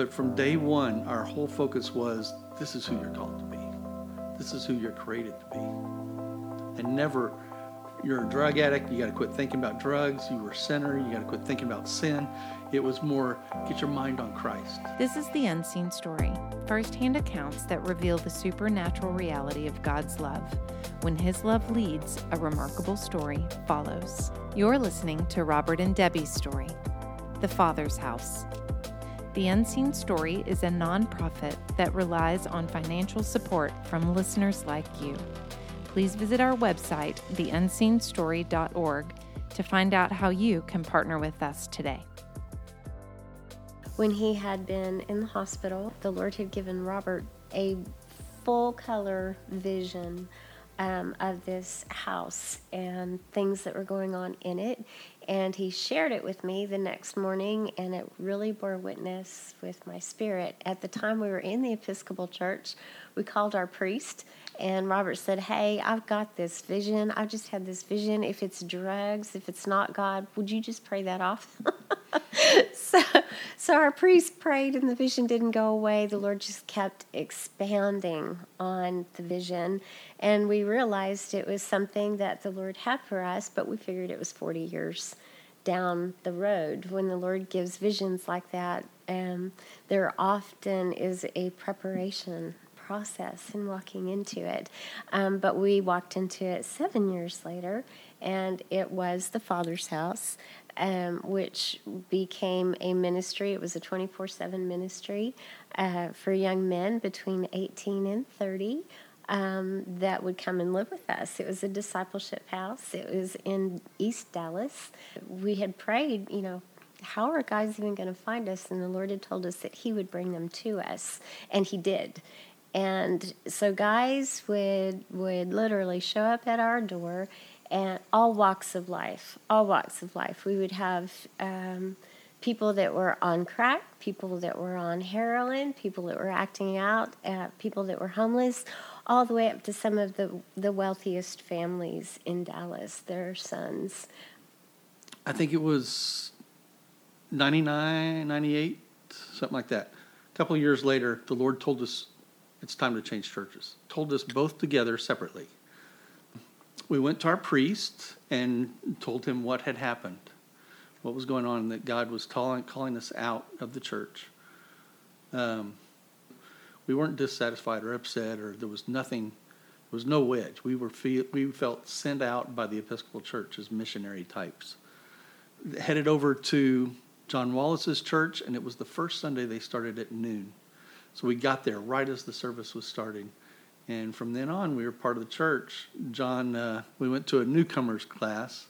But from day one, our whole focus was this is who you're called to be. This is who you're created to be. And never, you're a drug addict, you got to quit thinking about drugs. You were a sinner, you got to quit thinking about sin. It was more get your mind on Christ. This is the unseen story, firsthand accounts that reveal the supernatural reality of God's love. When His love leads, a remarkable story follows. You're listening to Robert and Debbie's story, The Father's House. The Unseen Story is a nonprofit that relies on financial support from listeners like you. Please visit our website, theunseenstory.org, to find out how you can partner with us today. When he had been in the hospital, the Lord had given Robert a full color vision um, of this house and things that were going on in it. And he shared it with me the next morning, and it really bore witness with my spirit. At the time we were in the Episcopal Church, we called our priest, and Robert said, Hey, I've got this vision. I just had this vision. If it's drugs, if it's not God, would you just pray that off? so, so our priest prayed, and the vision didn't go away. The Lord just kept expanding on the vision. And we realized it was something that the Lord had for us, but we figured it was 40 years down the road. When the Lord gives visions like that, um, there often is a preparation process in walking into it. Um, but we walked into it seven years later, and it was the Father's house, um, which became a ministry. It was a 24 7 ministry uh, for young men between 18 and 30 um, that would come and live with us. It was a discipleship house. It was in East Dallas. We had prayed, you know, how are guys even going to find us? And the Lord had told us that He would bring them to us, and He did. And so guys would would literally show up at our door, and all walks of life, all walks of life. We would have. Um, people that were on crack, people that were on heroin, people that were acting out, uh, people that were homeless, all the way up to some of the, the wealthiest families in Dallas, their sons. I think it was 99, 98, something like that. A couple of years later, the Lord told us it's time to change churches. Told us both together separately. We went to our priest and told him what had happened what was going on, that God was calling, calling us out of the church. Um, we weren't dissatisfied or upset, or there was nothing, there was no wedge. We were feel, we felt sent out by the Episcopal Church as missionary types. Headed over to John Wallace's church, and it was the first Sunday they started at noon. So we got there right as the service was starting. And from then on, we were part of the church. John, uh, we went to a newcomers class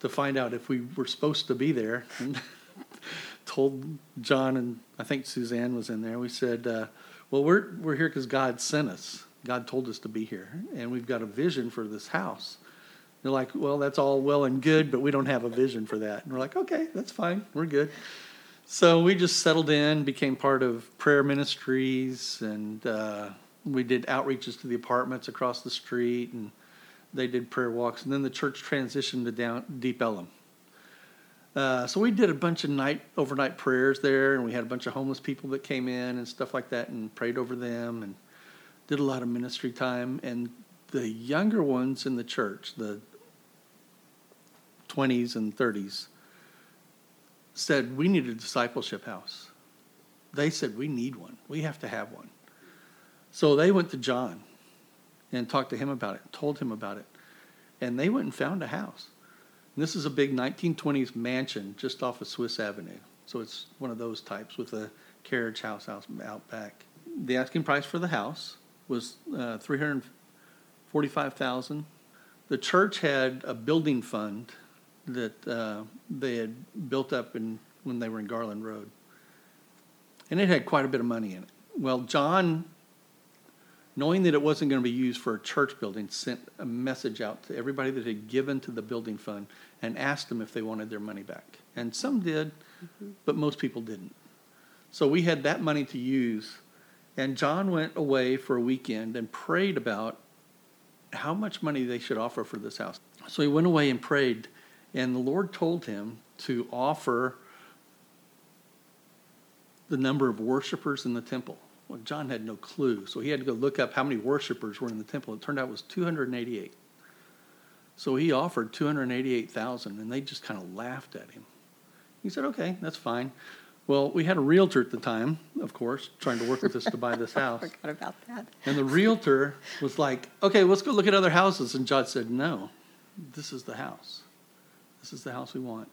to find out if we were supposed to be there. And told John and I think Suzanne was in there. We said, uh, "Well, we're we're here because God sent us. God told us to be here, and we've got a vision for this house." They're like, "Well, that's all well and good, but we don't have a vision for that." And we're like, "Okay, that's fine. We're good." So we just settled in, became part of prayer ministries, and uh, we did outreaches to the apartments across the street and they did prayer walks, and then the church transitioned to down Deep Ellum. Uh, so we did a bunch of night overnight prayers there, and we had a bunch of homeless people that came in and stuff like that, and prayed over them, and did a lot of ministry time. And the younger ones in the church, the 20s and 30s, said we need a discipleship house. They said we need one. We have to have one. So they went to John and talked to him about it, told him about it. And they went and found a house. And this is a big 1920s mansion just off of Swiss Avenue. So it's one of those types with a carriage house out, out back. The asking price for the house was uh, 345000 The church had a building fund that uh, they had built up in, when they were in Garland Road. And it had quite a bit of money in it. Well, John knowing that it wasn't going to be used for a church building, sent a message out to everybody that had given to the building fund and asked them if they wanted their money back. And some did, mm-hmm. but most people didn't. So we had that money to use. And John went away for a weekend and prayed about how much money they should offer for this house. So he went away and prayed, and the Lord told him to offer the number of worshipers in the temple. Well, John had no clue, so he had to go look up how many worshipers were in the temple. It turned out it was 288. So he offered 288,000, and they just kind of laughed at him. He said, "Okay, that's fine." Well, we had a realtor at the time, of course, trying to work with us to buy this house. I Forgot about that. And the realtor was like, okay, let's go look at other houses. And John said, no, this is the house. This is the house we want.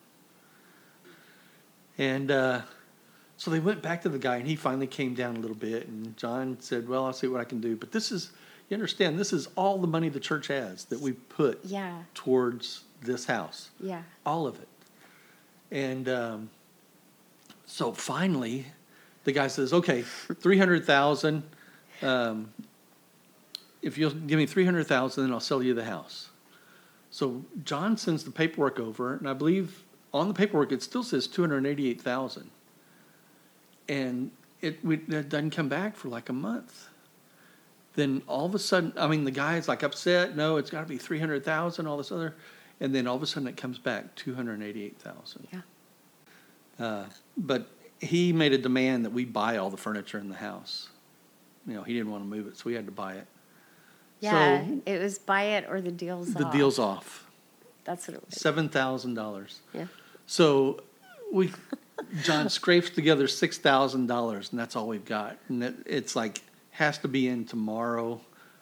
And uh, so they went back to the guy, and he finally came down a little bit. And John said, well, I'll see what I can do. But this is, you understand, this is all the money the church has that we put Yeah, towards this house, yeah. all of it. And um, so finally, the guy says, "Okay, three hundred thousand. Um, if you'll give me three hundred thousand, then I'll sell you the house." So John sends the paperwork over, and I believe on the paperwork it still says two hundred eighty-eight thousand, and it, we, it doesn't come back for like a month. Then all of a sudden, I mean, the guy is like upset. No, it's got to be three hundred thousand. All this other, and then all of a sudden it comes back two hundred eighty-eight thousand. Yeah. Uh, but he made a demand that we buy all the furniture in the house. You know, he didn't want to move it, so we had to buy it. Yeah, So it was buy it or the deal's the off. The deal's off, That's what it was. seven thousand dollars. Yeah. So we, John scrapes together six thousand dollars, and that's all we've got. And it, it's like has to be in tomorrow,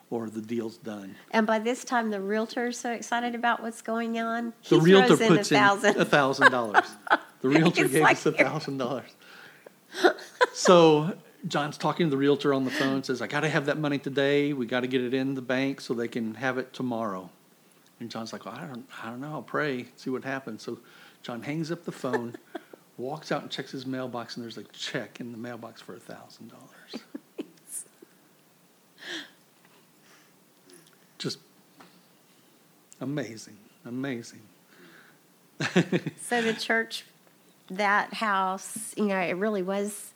or the deal's done. And by this time, the realtor's so excited about what's going on. The he realtor in puts in a thousand dollars. The realtor gave like us a thousand dollars. So John's talking to the realtor on the phone, says, I gotta have that money today, we gotta get it in the bank so they can have it tomorrow. And John's like, well, I don't, I don't know, I'll pray, see what happens. So John hangs up the phone, walks out and checks his mailbox, and there's a check in the mailbox for a thousand dollars. Just amazing, amazing. So the church, that house, you know, it really was,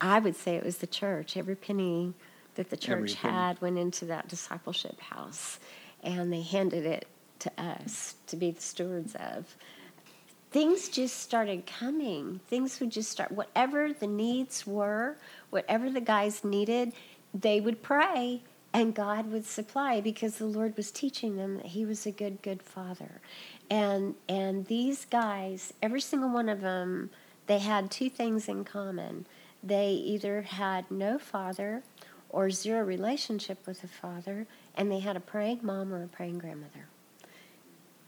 I would say it was the church. Every penny that the church had went into that discipleship house, and they handed it to us to be the stewards of. Things just started coming. Things would just start, whatever the needs were, whatever the guys needed, they would pray and God would supply because the Lord was teaching them that He was a good, good Father. And and these guys, every single one of them, they had two things in common. They either had no father or zero relationship with a father, and they had a praying mom or a praying grandmother.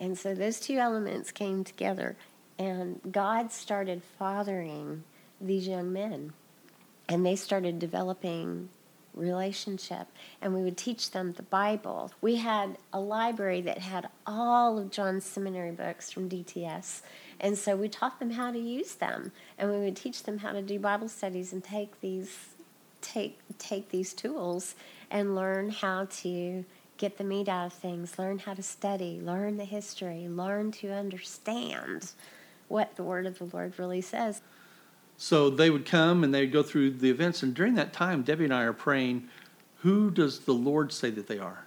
And so those two elements came together, and God started fathering these young men. And they started developing relationship and we would teach them the bible we had a library that had all of john's seminary books from dts and so we taught them how to use them and we would teach them how to do bible studies and take these take take these tools and learn how to get the meat out of things learn how to study learn the history learn to understand what the word of the lord really says So they would come and they'd go through the events, and during that time, Debbie and I are praying, who does the Lord say that they are?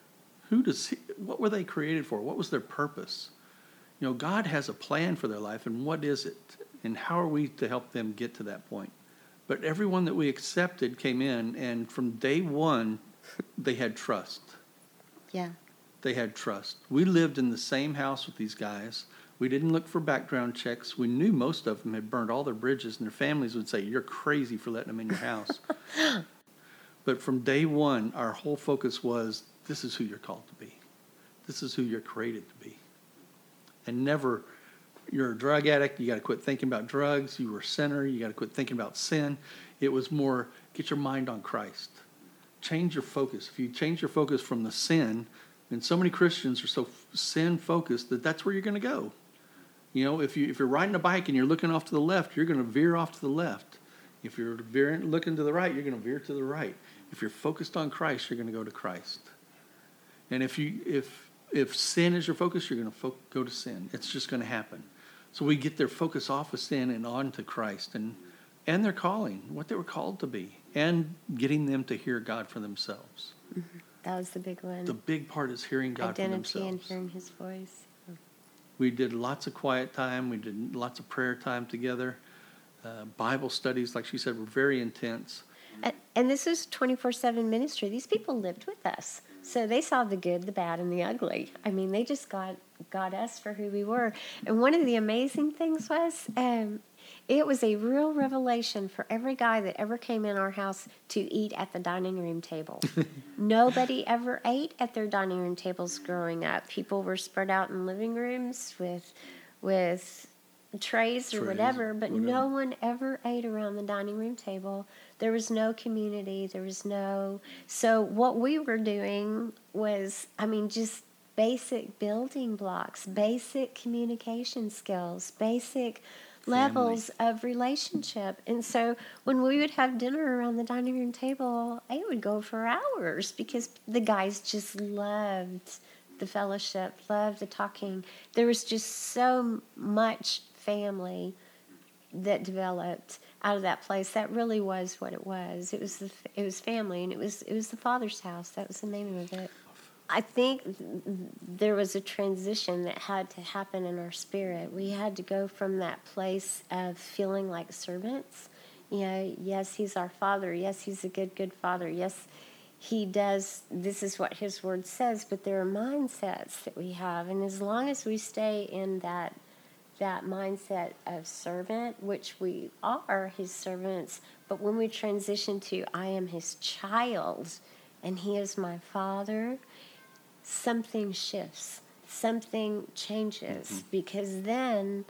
Who does he, what were they created for? What was their purpose? You know, God has a plan for their life, and what is it? And how are we to help them get to that point? But everyone that we accepted came in, and from day one, they had trust. yeah They had trust. We lived in the same house with these guys. We didn't look for background checks. We knew most of them had burned all their bridges, and their families would say, You're crazy for letting them in your house. but from day one, our whole focus was this is who you're called to be, this is who you're created to be. And never, you're a drug addict, you got to quit thinking about drugs. You were a sinner, you got to quit thinking about sin. It was more get your mind on Christ change your focus. If you change your focus from the sin, and so many Christians are so sin focused that that's where you're going to go. You know, if you if you're riding a bike and you're looking off to the left, you're going to veer off to the left. If you're veering looking to the right, you're going to veer to the right. If you're focused on Christ, you're going to go to Christ. And if you if if sin is your focus, you're going to fo- go to sin. It's just going to happen. So we get their focus off of sin and on to Christ and and their calling, what they were called to be, and getting them to hear God for themselves. Mm-hmm. that was the big one The big part is hearing God for identity themselves. and hearing his voice We did lots of quiet time. We did lots of prayer time together. Uh, Bible studies, like she said, were very intense. And, and this is 24 7 ministry. These people lived with us. So they saw the good, the bad, and the ugly. I mean, they just got, got us for who we were. And one of the amazing things was um, it was a real revelation for every guy that ever came in our house to eat at the dining room table. Nobody ever ate at their dining room tables growing up. People were spread out in living rooms with, with trays or whatever, but no one ever ate around the dining room table. There was no community. There was no. So, what we were doing was, I mean, just basic building blocks, basic communication skills, basic levels of relationship. And so, when we would have dinner around the dining room table, it would go for hours because the guys just loved the fellowship, loved the talking. There was just so much family that developed out of that place. That really was what it was. It was the, it was family, and it was it was the Father's house. That was the name of it. I think there was a transition that had to happen in our spirit. We had to go from that place of feeling like servants. You know, yes, He's our Father. Yes, He's a good, good Father. Yes, He does. This is what His Word says. But there are mindsets that we have, and as long as we stay in that that mindset of servant, which we are his servants, but when we transition to I am his child and he is my father, something shifts, something changes, mm-hmm. because then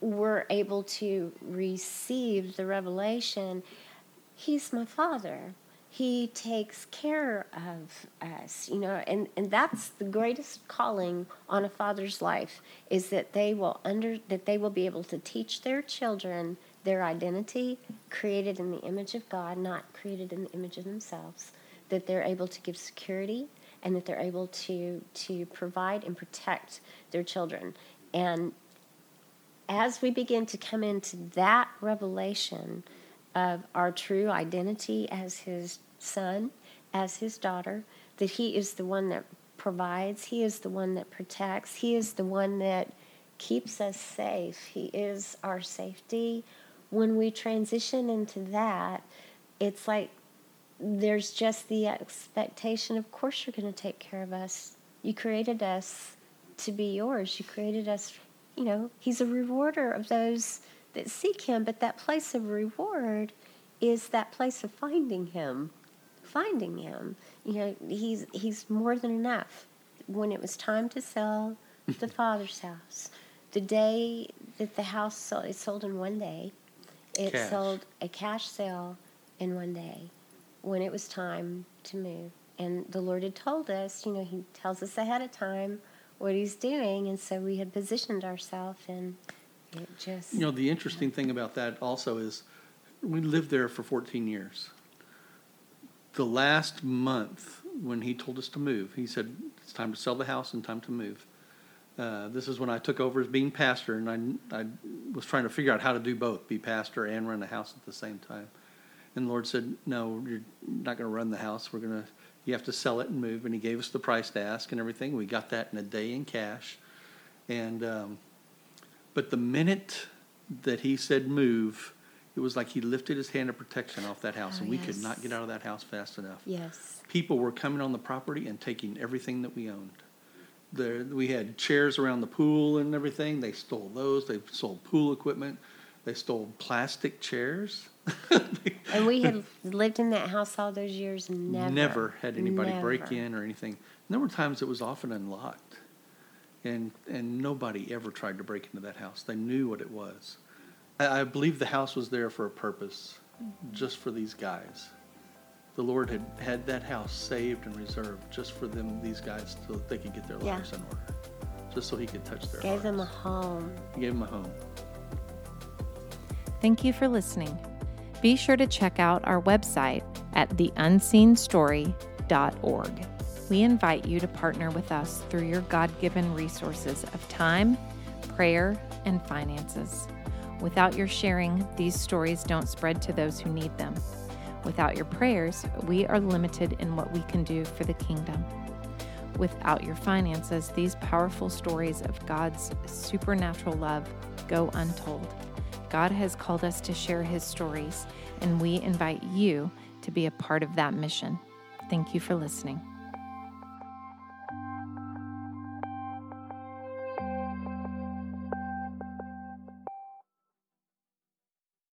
we're able to receive the revelation he's my father. He takes care of us you know? And, and that's the greatest calling on a father's life is that they will under that they will be able to teach their children their identity created in the image of god not created in the image of themselves that they're able to give security and that they're able to to provide and protect their children and as we begin to come into that revelation of our true identity as his son, as his daughter, that he is the one that provides, he is the one that protects, he is the one that keeps us safe, he is our safety. When we transition into that, it's like there's just the expectation of course you're going to take care of us. You created us to be yours. You created us you know, he's a rewarder of those that seek him, but that place of reward is that place of finding him. Finding him. You know, he's he's more than enough. When it was time to sell the father's house, the day that the house sold, it sold in one day. It Cash. sold a cash sale in one day when it was time to move. And the Lord had told us, you know, He tells us ahead of time what He's doing, and so we had positioned ourselves, and it just You know, the interesting thing about that also is we lived there for 14 years. The last month when he told us to move, he said, It's time to sell the house and time to move. Uh, this is when I took over as being pastor, and I, I was trying to figure out how to do both be pastor and run the house at the same time. And the Lord said, No, you're not going to run the house. We're going to, you have to sell it and move. And He gave us the price to ask and everything. We got that in a day in cash. And, um, but the minute that He said move, it was like He lifted His hand of protection off that house, Oh, and we could not get out of that house fast enough yes, people were coming on the property and taking everything that we owned. There, we had chairs around the pool and everything. They stole those. They sold pool equipment. They stole plastic chairs. and we had lived in that house all those years, and never, Never had anybody break in or anything. And there were times it was often unlocked, and and nobody ever tried to break into that house. They knew what it was. I, I believe the house was there for a purpose, just for these guys. The Lord had had that house saved and reserved just for them, these guys, so that they could get their Yeah. lives in order, just so He could touch their Gave hearts. them a home. He gave them a home. Thank you for listening. Be sure to check out our website at theunseenstory.org. We invite you to partner with us through your God given resources of time, prayer, and finances. Without your sharing, these stories don't spread to those who need them. Without your prayers, we are limited in what we can do for the kingdom. Without your finances, these powerful stories of God's supernatural love go untold. God has called us to share his stories, and we invite you to be a part of that mission. Thank you for listening.